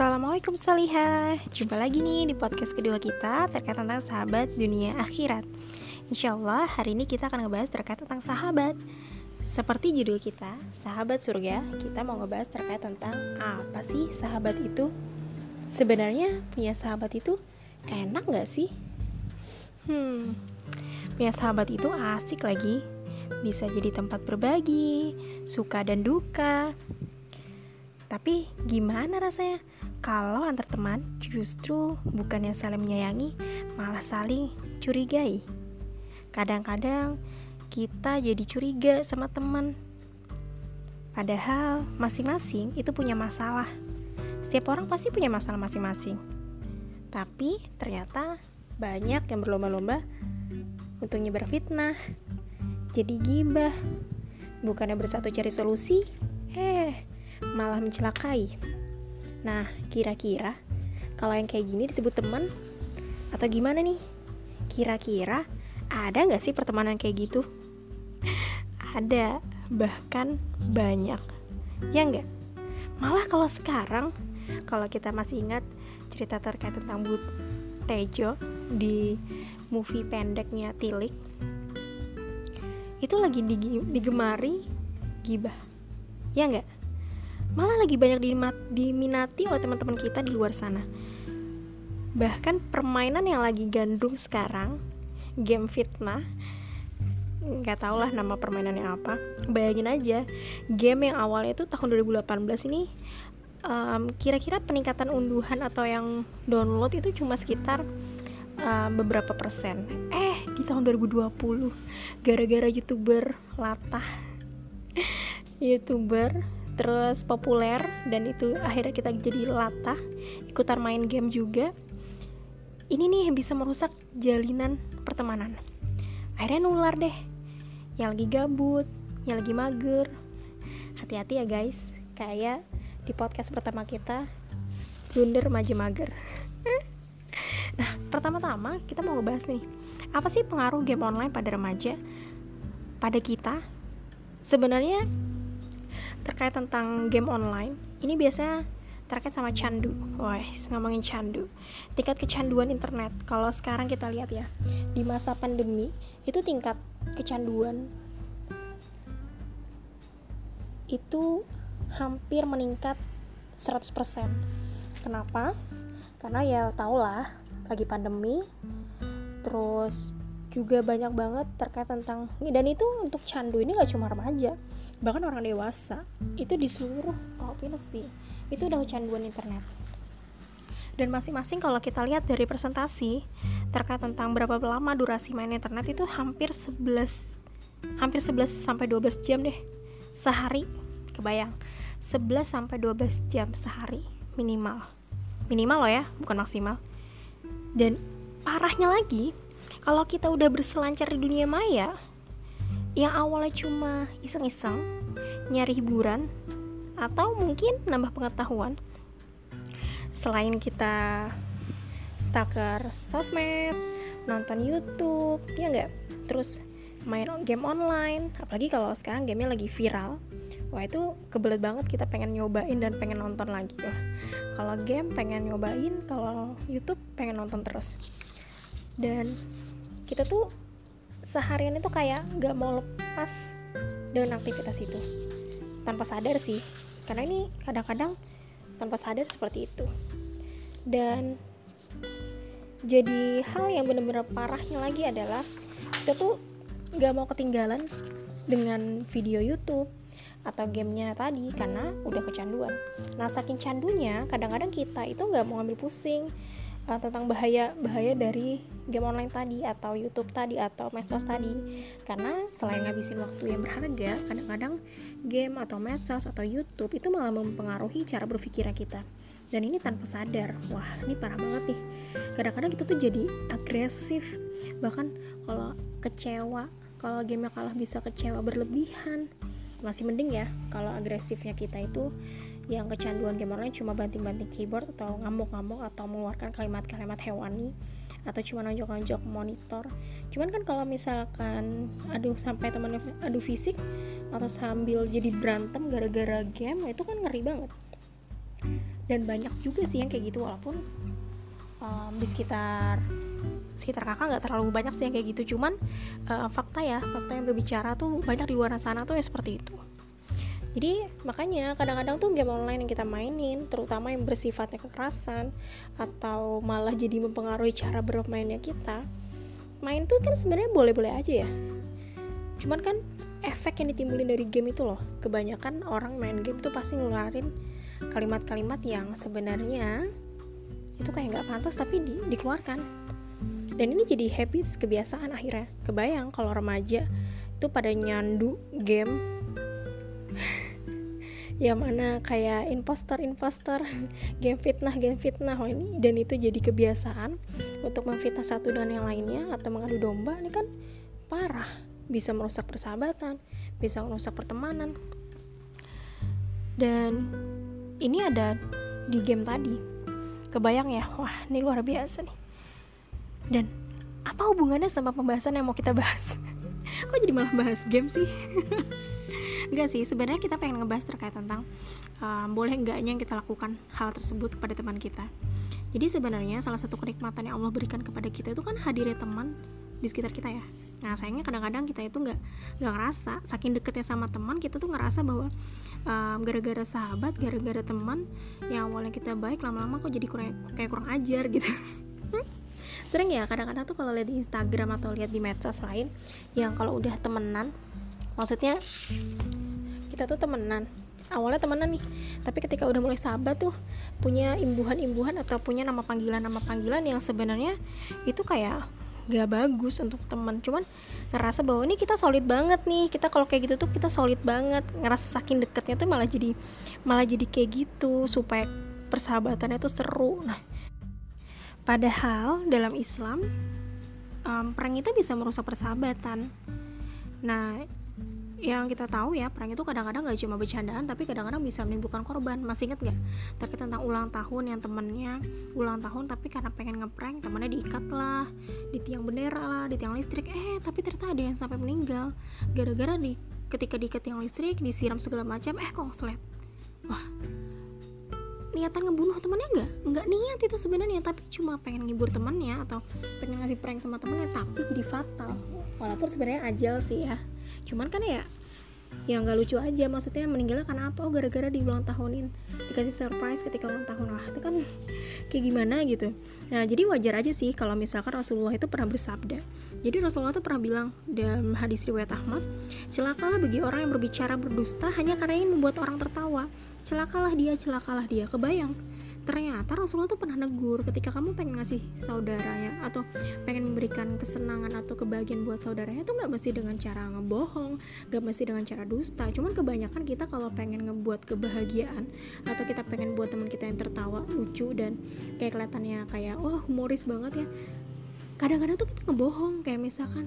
Assalamualaikum Salihah. Jumpa lagi nih di podcast kedua kita terkait tentang sahabat dunia akhirat. Insya Allah hari ini kita akan ngebahas terkait tentang sahabat. Seperti judul kita, sahabat surga Kita mau ngebahas terkait tentang apa sih sahabat itu? Sebenarnya punya sahabat itu enak gak sih? Hmm, punya sahabat itu asik lagi. Bisa jadi tempat berbagi, suka dan duka. Tapi gimana rasanya kalau antar teman justru bukan yang saling menyayangi, malah saling curigai? Kadang-kadang kita jadi curiga sama teman. Padahal masing-masing itu punya masalah. Setiap orang pasti punya masalah masing-masing. Tapi ternyata banyak yang berlomba-lomba untuk nyebar fitnah. Jadi gibah. Bukannya bersatu cari solusi, eh malah mencelakai. Nah, kira-kira kalau yang kayak gini disebut teman atau gimana nih? Kira-kira ada nggak sih pertemanan kayak gitu? ada, bahkan banyak. Ya nggak? Malah kalau sekarang, kalau kita masih ingat cerita terkait tentang Bu Tejo di movie pendeknya Tilik, itu lagi digemari gibah. Ya nggak? Malah lagi banyak diminati oleh teman-teman kita di luar sana. Bahkan permainan yang lagi gandrung sekarang, game fitnah, nggak tau lah nama permainannya apa. Bayangin aja, game yang awalnya itu tahun 2018 ini um, kira-kira peningkatan unduhan atau yang download itu cuma sekitar uh, beberapa persen. Eh, di tahun 2020 gara-gara YouTuber latah YouTuber terus populer dan itu akhirnya kita jadi latah ikutan main game juga. Ini nih yang bisa merusak jalinan pertemanan. Akhirnya nular deh. Yang lagi gabut yang lagi mager. Hati-hati ya guys. Kayak di podcast pertama kita blunder maju mager. Nah pertama-tama kita mau ngebahas nih apa sih pengaruh game online pada remaja pada kita? Sebenarnya terkait tentang game online ini biasanya terkait sama candu. Wah, ngomongin candu. Tingkat kecanduan internet. Kalau sekarang kita lihat ya, di masa pandemi itu tingkat kecanduan itu hampir meningkat 100%. Kenapa? Karena ya tau lah, lagi pandemi. Terus juga banyak banget terkait tentang dan itu untuk candu ini gak cuma remaja bahkan orang dewasa itu di seluruh provinsi itu udah kecanduan internet. Dan masing-masing kalau kita lihat dari presentasi terkait tentang berapa lama durasi main internet itu hampir 11 hampir 11 sampai 12 jam deh sehari. Kebayang? 11 sampai 12 jam sehari minimal. Minimal loh ya bukan maksimal. Dan parahnya lagi kalau kita udah berselancar di dunia maya yang awalnya cuma iseng-iseng nyari hiburan atau mungkin nambah pengetahuan. Selain kita stalker sosmed nonton YouTube ya nggak? Terus main game online apalagi kalau sekarang gamenya lagi viral wah itu kebelet banget kita pengen nyobain dan pengen nonton lagi. Wah kalau game pengen nyobain kalau YouTube pengen nonton terus. Dan kita tuh seharian itu kayak nggak mau lepas dengan aktivitas itu tanpa sadar sih karena ini kadang-kadang tanpa sadar seperti itu dan jadi hal yang benar-benar parahnya lagi adalah kita tuh nggak mau ketinggalan dengan video YouTube atau gamenya tadi karena udah kecanduan. Nah saking candunya kadang-kadang kita itu nggak mau ngambil pusing uh, tentang bahaya bahaya dari game online tadi atau YouTube tadi atau medsos tadi. Karena selain ngabisin waktu yang berharga kadang-kadang game atau medsos atau YouTube itu malah mempengaruhi cara berpikir kita. Dan ini tanpa sadar. Wah ini parah banget nih. Kadang-kadang kita tuh jadi agresif. Bahkan kalau kecewa kalau gamenya kalah bisa kecewa berlebihan. Masih mending ya kalau agresifnya kita itu yang kecanduan game online cuma banting-banting keyboard atau ngamuk-ngamuk atau mengeluarkan kalimat-kalimat hewani atau cuma nonjok-nonjok monitor. Cuman kan kalau misalkan aduh sampai teman aduh fisik atau sambil jadi berantem gara-gara game itu kan ngeri banget. Dan banyak juga sih yang kayak gitu walaupun um, di sekitar sekitar kakak nggak terlalu banyak sih yang kayak gitu. Cuman uh, fakta ya fakta yang berbicara tuh banyak di luar sana tuh ya seperti itu jadi makanya kadang-kadang tuh game online yang kita mainin terutama yang bersifatnya kekerasan atau malah jadi mempengaruhi cara bermainnya kita main tuh kan sebenarnya boleh-boleh aja ya. Cuman kan efek yang ditimbulin dari game itu loh kebanyakan orang main game tuh pasti ngeluarin kalimat-kalimat yang sebenarnya itu kayak nggak pantas tapi di, dikeluarkan. Dan ini jadi habits kebiasaan akhirnya. Kebayang kalau remaja itu pada nyandu game yang mana kayak imposter imposter game fitnah game fitnah. Oh ini dan itu jadi kebiasaan untuk memfitnah satu dan yang lainnya atau mengadu domba ini kan parah. Bisa merusak persahabatan bisa merusak pertemanan. Dan ini ada di game tadi. Kebayang ya? Wah ini luar biasa nih. Dan apa hubungannya sama pembahasan yang mau kita bahas? Kok jadi malah bahas game sih Enggak sih, sebenarnya kita pengen ngebahas terkait tentang um, boleh enggaknya yang kita lakukan hal tersebut kepada teman kita. Jadi sebenarnya salah satu kenikmatan yang Allah berikan kepada kita itu kan hadirnya teman di sekitar kita ya. Nah sayangnya kadang-kadang kita itu nggak nggak ngerasa saking deketnya sama teman kita tuh ngerasa bahwa um, gara-gara sahabat, gara-gara teman yang awalnya kita baik lama-lama kok jadi kurang, kayak kurang ajar gitu. sering ya kadang-kadang tuh kalau lihat di Instagram atau lihat di medsos lain yang kalau udah temenan maksudnya kita tuh temenan. Awalnya temenan nih tapi ketika udah mulai sahabat tuh punya imbuhan-imbuhan atau punya nama panggilan-nama panggilan yang sebenarnya itu kayak gak bagus untuk teman cuman ngerasa bahwa ini kita solid banget nih. Kita kalau kayak gitu tuh kita solid banget. Ngerasa saking deketnya tuh malah jadi malah jadi kayak gitu supaya persahabatannya tuh seru. Nah Padahal dalam Islam um, perang itu bisa merusak persahabatan. Nah, yang kita tahu ya perang itu kadang-kadang gak cuma bercandaan tapi kadang-kadang bisa menimbulkan korban. Masih inget gak tapi tentang ulang tahun yang temennya ulang tahun tapi karena pengen ngeprank temennya diikat lah di tiang bendera lah di tiang listrik. Eh tapi ternyata ada yang sampai meninggal. Gara-gara di ketika diikat tiang listrik disiram segala macam eh konslet wah. Niatan ngebunuh temannya nggak? Nggak niat itu sebenarnya tapi cuma pengen ngibur temannya atau pengen ngasih prank sama temennya tapi jadi fatal. Walaupun sebenarnya ajal sih ya cuman kan ya yang gak lucu aja. Maksudnya meninggalnya karena apa? Oh gara-gara di ulang tahunin dikasih surprise ketika ulang tahun. Lah itu kan kayak gimana gitu. Nah jadi wajar aja sih kalau misalkan Rasulullah itu pernah bersabda. Jadi Rasulullah itu pernah bilang dalam hadis riwayat Ahmad celakalah bagi orang yang berbicara berdusta hanya karena ingin membuat orang tertawa. Celakalah dia celakalah dia. Kebayang ternyata Rasulullah tuh pernah negur ketika kamu pengen ngasih saudaranya atau pengen memberikan kesenangan atau kebahagiaan buat saudaranya itu nggak mesti dengan cara ngebohong nggak mesti dengan cara dusta. Cuman kebanyakan kita kalau pengen ngebuat kebahagiaan atau kita pengen buat teman kita yang tertawa lucu dan kayak kelihatannya kayak wah humoris banget ya. Kadang-kadang tuh kita ngebohong kayak misalkan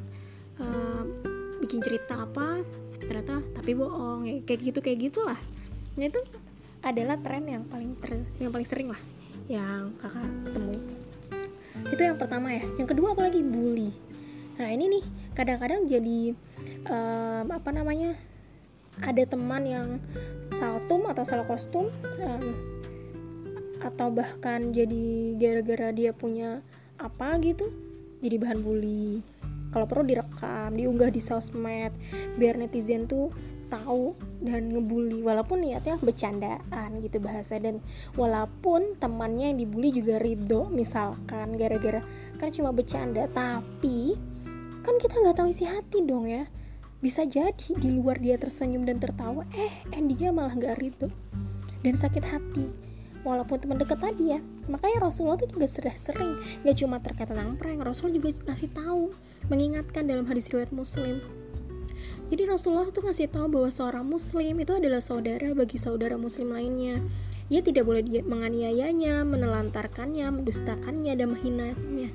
uh, bikin cerita apa ternyata tapi bohong ya, kayak gitu kayak gitulah. Nah itu adalah tren yang paling ter, yang paling sering lah yang kakak temui. Itu yang pertama ya. Yang kedua apalagi? Bully. Nah ini nih kadang-kadang jadi um, apa namanya ada teman yang saltum atau salah kostum um, atau bahkan jadi gara-gara dia punya apa gitu jadi bahan bully. Kalau perlu direkam diunggah di sosmed biar netizen tuh tahu dan ngebully walaupun niatnya bercandaan gitu bahasa dan walaupun temannya yang dibully juga ridho misalkan gara-gara kan cuma bercanda tapi kan kita nggak tahu isi hati dong ya. Bisa jadi di luar dia tersenyum dan tertawa eh endingnya malah nggak ridho dan sakit hati. Walaupun teman dekat tadi ya makanya Rasulullah tuh juga sudah sering nggak cuma terkait tentang prank Rasul juga ngasih tahu mengingatkan dalam hadis riwayat Muslim jadi Rasulullah tuh ngasih tahu bahwa seorang muslim itu adalah saudara bagi saudara muslim lainnya. Ia tidak boleh menganiayanya, menelantarkannya, mendustakannya, dan menghinanya.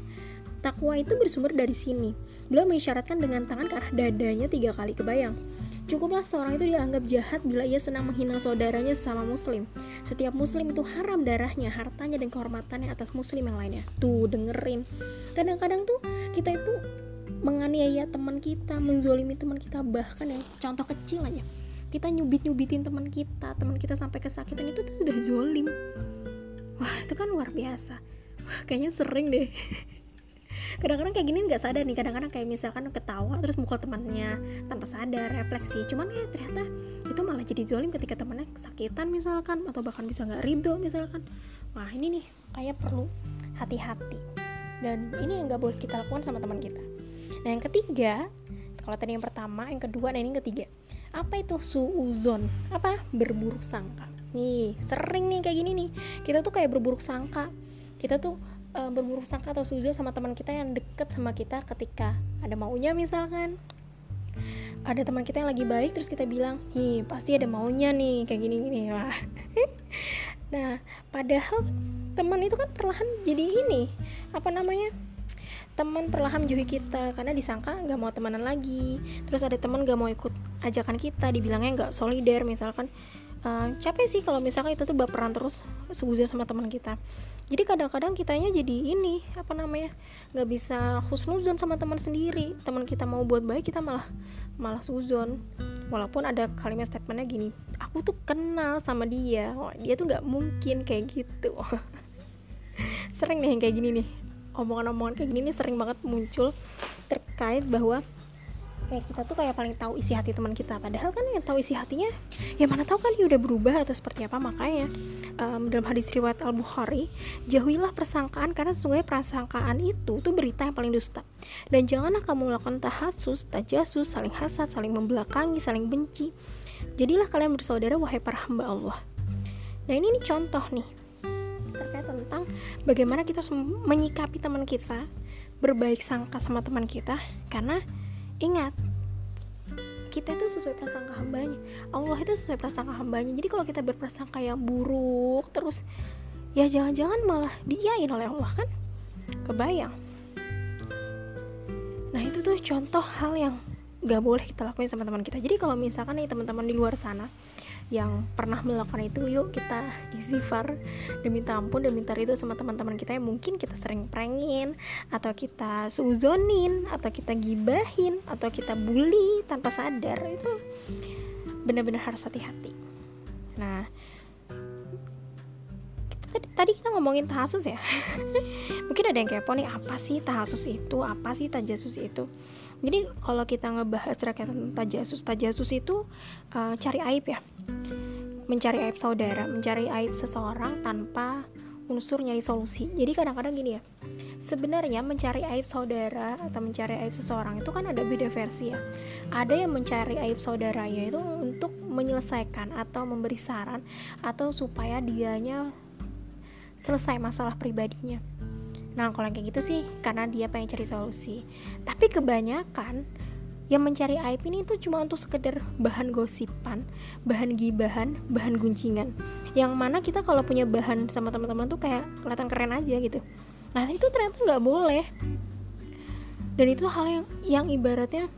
Takwa itu bersumber dari sini. Beliau mengisyaratkan dengan tangan ke arah dadanya tiga kali kebayang. Cukuplah seorang itu dianggap jahat bila ia senang menghina saudaranya sesama muslim. Setiap muslim itu haram darahnya, hartanya, dan kehormatannya atas muslim yang lainnya. Tuh, dengerin. Kadang-kadang tuh kita itu menganiaya teman kita, menzolimi teman kita, bahkan yang contoh kecil aja. Kita nyubit nyubitin teman kita, teman kita sampai kesakitan itu tuh udah zolim. wah itu kan luar biasa. Wah kayaknya sering deh. Kadang-kadang kayak gini nggak sadar nih kadang-kadang kayak misalkan ketawa terus mukul temannya tanpa sadar refleksi. Cuman ya ternyata itu malah jadi zolim ketika temannya kesakitan misalkan atau bahkan bisa nggak ridho misalkan. Wah ini nih kayak perlu hati-hati. Dan ini yang nggak boleh kita lakukan sama teman kita nah yang ketiga kalau tadi yang pertama yang kedua nah ini yang ketiga. Apa itu suuzon? Apa? Berburuk sangka. Nih sering nih kayak gini nih. Kita tuh kayak berburuk sangka. Kita tuh uh, berburuk sangka atau suuzon sama teman kita yang deket sama kita ketika ada maunya misalkan. Ada teman kita yang lagi baik terus kita bilang nih pasti ada maunya nih kayak gini gini. Wah. Nah padahal teman itu kan perlahan jadi ini apa namanya teman perlahan menjauhi kita karena disangka nggak mau temenan lagi. Terus ada teman nggak mau ikut ajakan kita dibilangnya nggak solider misalkan uh, capek sih kalau misalkan kita tuh baperan terus sehuzon sama teman kita. Jadi kadang-kadang kitanya jadi ini apa namanya nggak bisa husnuzon sama teman sendiri. Teman kita mau buat baik kita malah malah suzon. Walaupun ada kalimat statementnya gini aku tuh kenal sama dia. Oh, dia tuh nggak mungkin kayak gitu. Sering nih yang kayak gini nih omongan-omongan kayak gini nih sering banget muncul terkait bahwa kayak kita tuh kayak paling tahu isi hati teman kita. Padahal kan yang tahu isi hatinya ya mana tahu kan dia udah berubah atau seperti apa. Makanya um, dalam hadis riwayat al bukhari jauhilah persangkaan karena sesungguhnya persangkaan itu tuh berita yang paling dusta. Dan janganlah kamu melakukan tahasus tajasus saling hasad saling membelakangi saling benci. Jadilah kalian bersaudara wahai para hamba Allah. Nah ini nih contoh nih tentang bagaimana kita menyikapi teman kita berbaik sangka sama teman kita karena ingat kita itu sesuai prasangka hambanya. Allah itu sesuai prasangka hambanya. Jadi kalau kita berprasangka yang buruk terus ya jangan-jangan malah diiyain oleh Allah kan? Kebayang? Nah itu tuh contoh hal yang gak boleh kita lakuin sama teman kita. Jadi kalau misalkan nih teman-teman di luar sana yang pernah melakukan itu yuk kita istighfar. Dan minta ampun dan minta itu sama teman-teman kita yang mungkin kita sering prengin atau kita suzonin atau kita gibahin atau kita bully tanpa sadar itu benar-benar harus hati-hati. Nah tadi, kita ngomongin tahasus ya? Mungkin ada yang kepo nih apa sih tahasus itu? Apa sih tajasus itu? Jadi kalau kita ngebahas tentang tajasus tajasus itu uh, cari aib ya. Mencari aib saudara mencari aib seseorang tanpa unsur nyari solusi. Jadi kadang-kadang gini ya sebenarnya mencari aib saudara atau mencari aib seseorang itu kan ada beda versi ya. Ada yang mencari aib saudaranya itu untuk menyelesaikan atau memberi saran atau supaya dianya selesai masalah pribadinya nah kalau kayak gitu sih karena dia pengen cari solusi tapi kebanyakan yang mencari aib ini tuh cuma untuk sekedar bahan gosipan, bahan gibahan, bahan guncingan. Yang mana kita kalau punya bahan sama teman-teman tuh kayak kelihatan keren aja gitu. Nah itu ternyata nggak boleh. Dan itu hal yang yang ibaratnya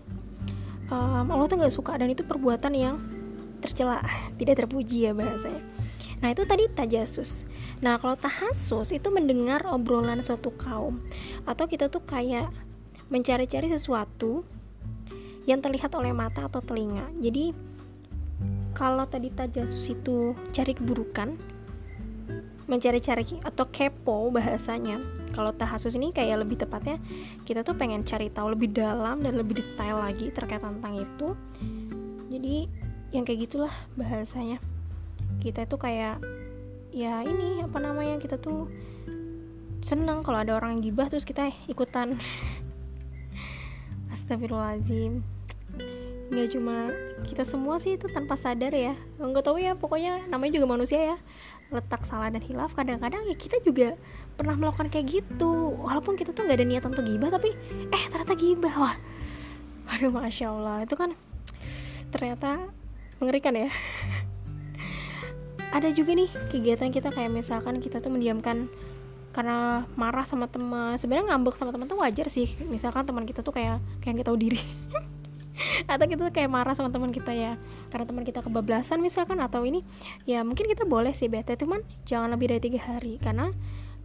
um, Allah tuh nggak suka dan itu perbuatan yang tercela, tidak terpuji ya bahasanya. Nah itu tadi tajasus. Nah kalau tahasus itu mendengar obrolan suatu kaum atau kita tuh kayak mencari-cari sesuatu yang terlihat oleh mata atau telinga. Jadi kalau tadi tajasus itu cari keburukan, mencari-cari atau kepo bahasanya. Kalau tahasus ini kayak lebih tepatnya kita tuh pengen cari tahu lebih dalam dan lebih detail lagi terkait tentang itu. Jadi yang kayak gitulah bahasanya. Kita itu kayak ya ini apa namanya kita tuh senang kalau ada orang yang gibah terus kita ikutan. Astagfirullahaladzim. Nggak cuma kita semua sih itu tanpa sadar ya. Nggak tahu ya pokoknya namanya juga manusia ya. Letak salah dan hilaf kadang-kadang ya kita juga pernah melakukan kayak gitu. Walaupun kita tuh nggak ada niatan untuk gibah tapi eh ternyata gibah wah. Aduh masya allah. Itu kan ternyata mengerikan ya ada juga nih kegiatan kita kayak misalkan kita tuh mendiamkan karena marah sama teman sebenarnya ngambek sama teman tuh wajar sih. Misalkan teman kita tuh kayak kayak nggak tahu diri. Atau kita tuh kayak marah sama teman kita ya. Karena teman kita kebablasan misalkan atau ini ya mungkin kita boleh sih bete. Cuman jangan lebih dari tiga hari. Karena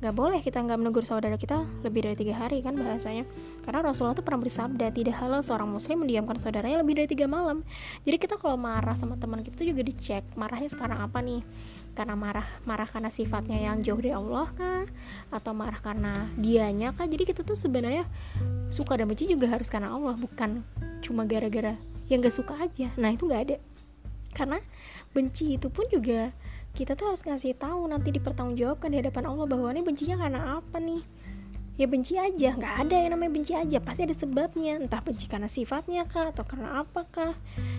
nggak boleh kita nggak menegur saudara kita lebih dari tiga hari kan bahasanya. Karena Rasulullah tuh pernah bersabda tidak halal seorang muslim mendiamkan saudaranya lebih dari tiga malam. Jadi kita kalau marah sama teman kita tuh juga dicek marahnya sekarang apa nih? Karena marah marah karena sifatnya yang jauh dari Allah kah? Atau marah karena dianya kah? Jadi kita tuh sebenarnya suka dan benci juga harus karena Allah bukan cuma gara-gara yang gak suka aja. Nah itu nggak ada. Karena benci itu pun juga kita tuh harus ngasih tahu nanti dipertanggungjawabkan di hadapan Allah bahwa ini bencinya karena apa nih? Ya benci aja nggak ada yang namanya benci aja pasti ada sebabnya. Entah benci karena sifatnya kah atau karena apa kah.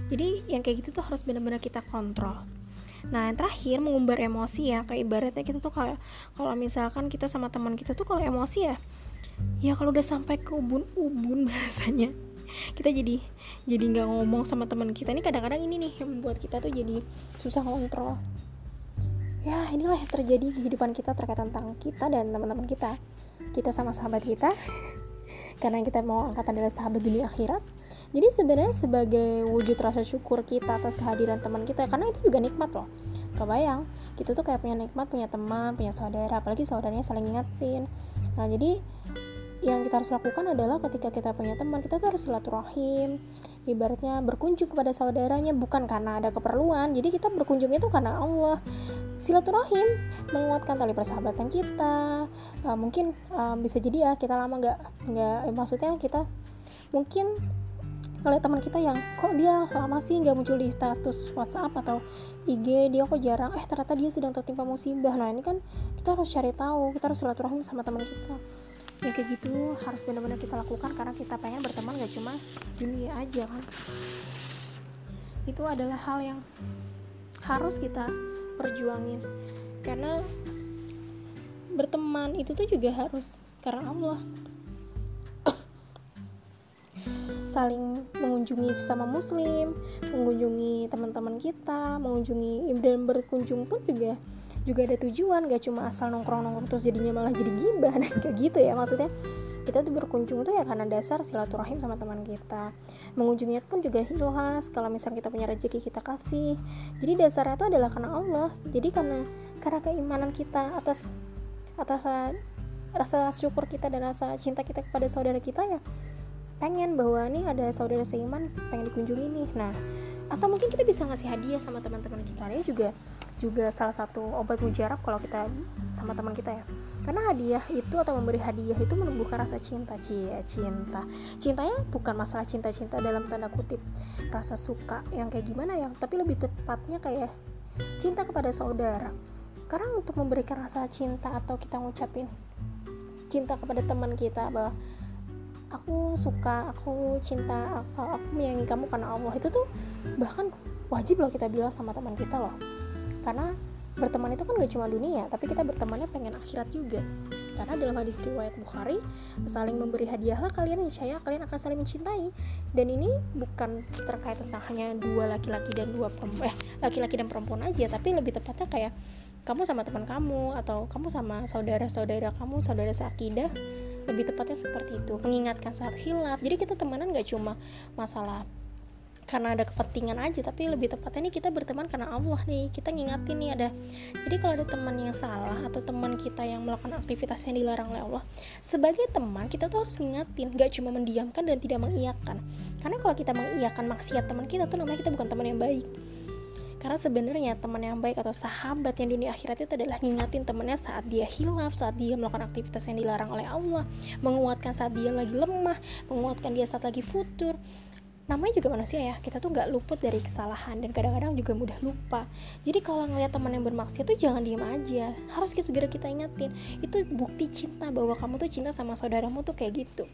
Jadi yang kayak gitu tuh harus benar-benar kita kontrol. Nah yang terakhir mengumbar emosi ya. Kayak ibaratnya kita tuh kayak kalau misalkan kita sama teman kita tuh kalau emosi ya ya kalau udah sampai ke ubun-ubun bahasanya kita jadi jadi nggak ngomong sama teman kita. Ini kadang-kadang ini nih yang membuat kita tuh jadi susah kontrol ya inilah yang terjadi di kehidupan kita terkait tentang kita dan teman-teman kita. Kita sama sahabat kita karena kita mau angkat adalah sahabat dunia akhirat. Jadi sebenarnya sebagai wujud rasa syukur kita atas kehadiran teman kita karena itu juga nikmat loh. Kebayang kita tuh kayak punya nikmat punya teman punya saudara apalagi saudaranya saling ngingetin. Nah jadi yang kita harus lakukan adalah ketika kita punya teman kita tuh harus silaturahim. Ibaratnya berkunjung kepada saudaranya bukan karena ada keperluan. Jadi kita berkunjung itu karena Allah silaturahim menguatkan tali persahabatan kita. Uh, mungkin uh, bisa jadi ya kita lama nggak nggak eh, maksudnya kita mungkin ngeliat teman kita yang kok dia lama sih nggak muncul di status WhatsApp atau IG dia kok jarang. Eh ternyata dia sedang tertimpa musibah. Nah ini kan kita harus cari tahu kita harus silaturahim sama teman kita. Ya kayak gitu harus benar-benar kita lakukan karena kita pengen berteman gak cuma dunia aja kan. Itu adalah hal yang harus kita perjuangin karena berteman itu tuh juga harus karena Allah. Saling mengunjungi sesama muslim mengunjungi teman-teman kita mengunjungi dan berkunjung pun juga juga ada tujuan. Gak cuma asal nongkrong nongkrong terus jadinya malah jadi gibah. Nah, kayak gitu ya maksudnya kita tuh berkunjung tuh ya karena dasar silaturahim sama teman kita. Mengunjungi pun juga ikhlas kalau misalnya kita punya rezeki kita kasih. Jadi dasarnya itu adalah karena Allah. Jadi karena karena keimanan kita atas atas rasa syukur kita dan rasa cinta kita kepada saudara kita ya pengen bahwa nih ada saudara seiman pengen dikunjungi nih. Nah atau mungkin kita bisa ngasih hadiah sama teman-teman kita. Ini juga juga salah satu obat mujarab kalau kita sama teman kita ya. Karena hadiah itu atau memberi hadiah itu menumbuhkan rasa cinta cia cinta. Cintanya bukan masalah cinta-cinta dalam tanda kutip. Rasa suka yang kayak gimana ya tapi lebih tepatnya kayak cinta kepada saudara. Karena untuk memberikan rasa cinta atau kita ngucapin cinta kepada teman kita bahwa aku suka aku cinta aku, aku menyayangi kamu karena Allah itu tuh bahkan wajib loh kita bilang sama teman kita loh. Karena berteman itu kan gak cuma dunia tapi kita bertemannya pengen akhirat juga. Karena dalam hadis riwayat Bukhari saling memberi hadiahlah kalian saya kalian akan saling mencintai. Dan ini bukan terkait tentang hanya dua laki-laki dan dua perempuan eh laki-laki dan perempuan aja tapi lebih tepatnya kayak kamu sama teman kamu atau kamu sama saudara-saudara kamu saudara seakidah lebih tepatnya seperti itu. Mengingatkan saat hilaf jadi kita temenan gak cuma masalah karena ada kepentingan aja tapi lebih tepatnya nih kita berteman karena Allah nih. Kita ngingatin nih ada jadi kalau ada teman yang salah atau teman kita yang melakukan aktivitas yang dilarang oleh Allah sebagai teman kita tuh harus ngingatin gak cuma mendiamkan dan tidak mengiyakan. Karena kalau kita mengiyakan maksiat teman kita tuh namanya kita bukan teman yang baik. Karena sebenarnya teman yang baik atau sahabat yang dunia akhirat itu adalah ngingatin temannya saat dia hilaf, saat dia melakukan aktivitas yang dilarang oleh Allah, menguatkan saat dia lagi lemah, menguatkan dia saat lagi futur. Namanya juga manusia ya, kita tuh nggak luput dari kesalahan dan kadang-kadang juga mudah lupa. Jadi kalau ngeliat teman yang bermaksiat tuh jangan diem aja, harus segera kita ingetin. Itu bukti cinta bahwa kamu tuh cinta sama saudaramu tuh kayak gitu.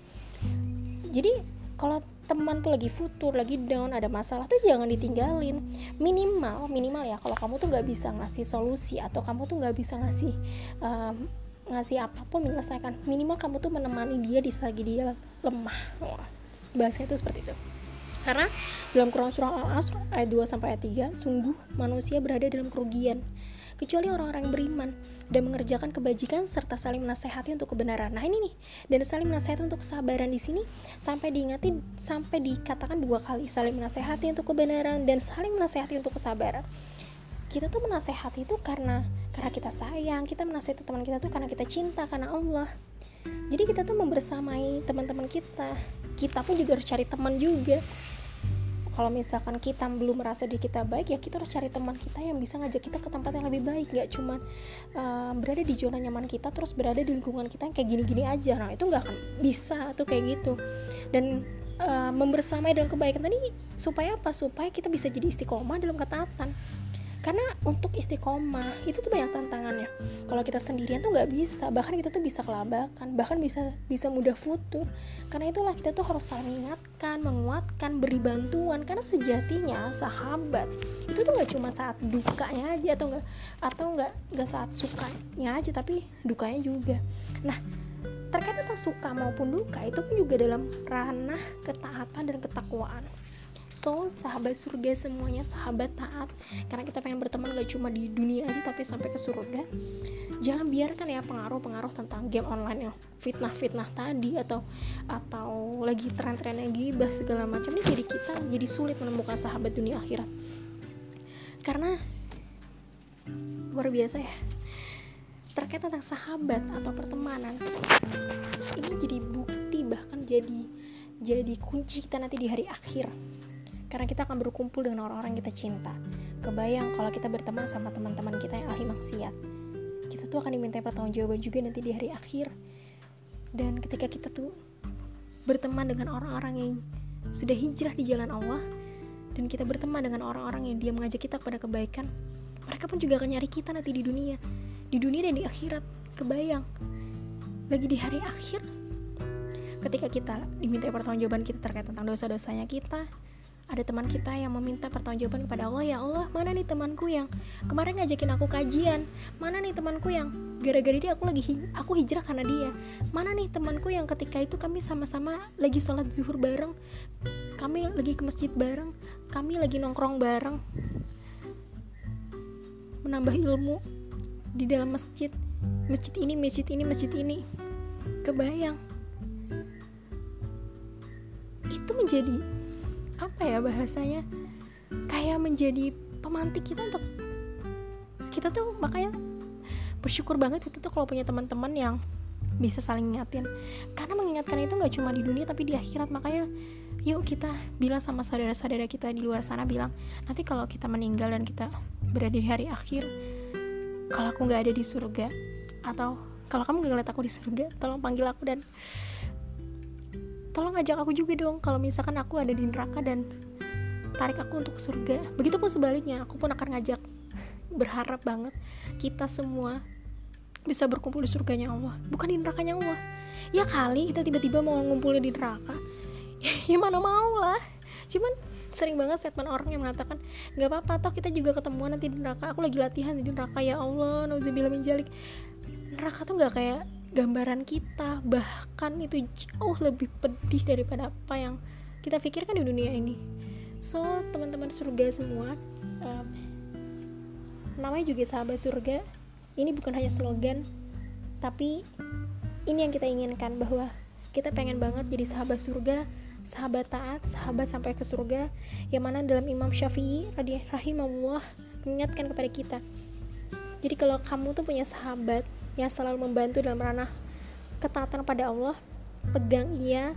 Jadi kalau teman tuh lagi futur lagi down ada masalah tuh jangan ditinggalin minimal minimal ya kalau kamu tuh nggak bisa ngasih solusi atau kamu tuh nggak bisa ngasih um, ngasih apa pun menyelesaikan minimal kamu tuh menemani dia di lagi dia lemah bahasanya itu seperti itu karena dalam Quran surah Al-Asr ayat 2 sampai ayat 3 sungguh manusia berada dalam kerugian kecuali orang-orang yang beriman dan mengerjakan kebajikan serta saling menasehati untuk kebenaran. Nah, ini nih. Dan saling menasehati untuk kesabaran di sini sampai diingati sampai dikatakan dua kali saling menasehati untuk kebenaran dan saling menasehati untuk kesabaran. Kita tuh menasehati itu karena karena kita sayang kita menasihati teman kita tuh karena kita cinta karena Allah jadi kita tuh membersamai teman-teman kita kita pun juga harus cari teman juga kalau misalkan kita belum merasa diri kita baik ya kita harus cari teman kita yang bisa ngajak kita ke tempat yang lebih baik. Nggak cuma uh, berada di zona nyaman kita terus berada di lingkungan kita yang kayak gini-gini aja. Nah itu nggak akan bisa tuh kayak gitu. Dan uh, membersamai dalam kebaikan tadi supaya apa? Supaya kita bisa jadi istiqomah dalam ketaatan karena untuk istiqomah itu tuh banyak tantangannya. Kalau kita sendirian tuh nggak bisa bahkan kita tuh bisa kelabakan bahkan bisa bisa mudah futur. Karena itulah kita tuh harus saling mengingatkan menguatkan beri bantuan. Karena sejatinya sahabat itu tuh nggak cuma saat dukanya aja atau nggak atau nggak nggak saat sukanya aja tapi dukanya juga. Nah terkait tentang suka maupun duka itu pun juga dalam ranah ketaatan dan ketakwaan So, sahabat surga semuanya, sahabat taat. Karena kita pengen berteman gak cuma di dunia aja tapi sampai ke surga. Jangan biarkan ya pengaruh-pengaruh tentang game online yang fitnah-fitnah tadi Atau atau lagi tren-trennya gibah segala macam. Ini jadi kita jadi sulit menemukan sahabat dunia akhirat. Karena luar biasa ya. Terkait tentang sahabat atau pertemanan ini jadi bukti bahkan jadi jadi kunci kita nanti di hari akhir karena kita akan berkumpul dengan orang-orang kita cinta. Kebayang kalau kita berteman sama teman-teman kita yang ahli maksiat. Kita tuh akan diminta pertanggungjawaban juga nanti di hari akhir. Dan ketika kita tuh berteman dengan orang-orang yang sudah hijrah di jalan Allah dan kita berteman dengan orang-orang yang dia mengajak kita kepada kebaikan, mereka pun juga akan nyari kita nanti di dunia, di dunia dan di akhirat. Kebayang. Lagi di hari akhir ketika kita diminta pertanggungjawaban kita terkait tentang dosa-dosanya kita, ada teman kita yang meminta pertanggungjawaban kepada Allah ya Allah mana nih temanku yang kemarin ngajakin aku kajian? Mana nih temanku yang gara-gara dia aku lagi aku hijrah karena dia? Mana nih temanku yang ketika itu kami sama-sama lagi sholat zuhur bareng? Kami lagi ke masjid bareng? Kami lagi nongkrong bareng? Menambah ilmu di dalam masjid. Masjid ini masjid ini masjid ini. Kebayang? Itu menjadi apa ya bahasanya? Kayak menjadi pemantik kita untuk kita tuh makanya bersyukur banget itu tuh kalau punya teman-teman yang bisa saling ngingatin. Karena mengingatkan itu nggak cuma di dunia tapi di akhirat. Makanya yuk kita bilang sama saudara-saudara kita di luar sana bilang nanti kalau kita meninggal dan kita berada di hari akhir kalau aku nggak ada di surga atau kalau kamu nggak ngeliat aku di surga tolong panggil aku dan tolong ajak aku juga dong kalau misalkan aku ada di neraka dan tarik aku untuk ke surga. Begitupun sebaliknya aku pun akan ngajak berharap banget kita semua bisa berkumpul di surganya Allah. Bukan di nerakanya Allah. Ya kali kita tiba-tiba mau ngumpulnya di neraka ya mana mau lah. Cuman sering banget statement orang yang mengatakan nggak apa-apa toh kita juga ketemuan nanti di neraka. Aku lagi latihan di neraka ya Allah nauzubillah min jalik neraka tuh nggak kayak gambaran kita bahkan itu jauh lebih pedih daripada apa yang kita pikirkan di dunia ini. So teman-teman surga semua um, namanya juga sahabat surga. Ini bukan hanya slogan tapi ini yang kita inginkan bahwa kita pengen banget jadi sahabat surga sahabat taat, sahabat sampai ke surga yang mana dalam Imam Syafi'i rahimahullah mengingatkan kepada kita. Jadi kalau kamu tuh punya sahabat yang selalu membantu dalam ranah ketaatan pada Allah pegang ia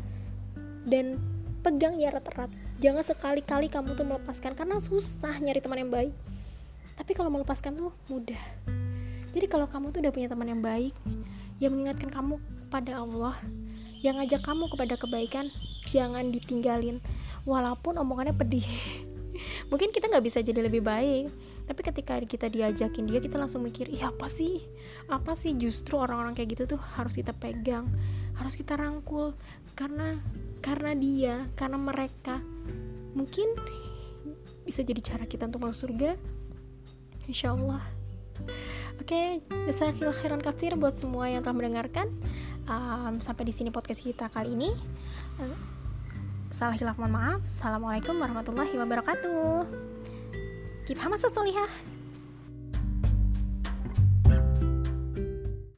dan pegang ia erat-erat jangan sekali-kali kamu tuh melepaskan karena susah nyari teman yang baik. Tapi kalau melepaskan tuh mudah. Jadi kalau kamu tuh udah punya teman yang baik yang mengingatkan kamu pada Allah yang ngajak kamu kepada kebaikan jangan ditinggalin. Walaupun omongannya pedih mungkin kita nggak bisa jadi lebih baik tapi ketika kita diajakin dia kita langsung mikir iya apa sih? Apa sih justru orang-orang kayak gitu tuh harus kita pegang harus kita rangkul? Karena karena dia karena mereka. Mungkin bisa jadi cara kita untuk masuk surga. Insya Allah. Oke okay, jazakallah khairan buat semua yang telah mendengarkan. Um, sampai di sini podcast kita kali ini Salah hilaf mohon maaf. Assalamualaikum warahmatullahi wabarakatuh. Keep hamasa solihah.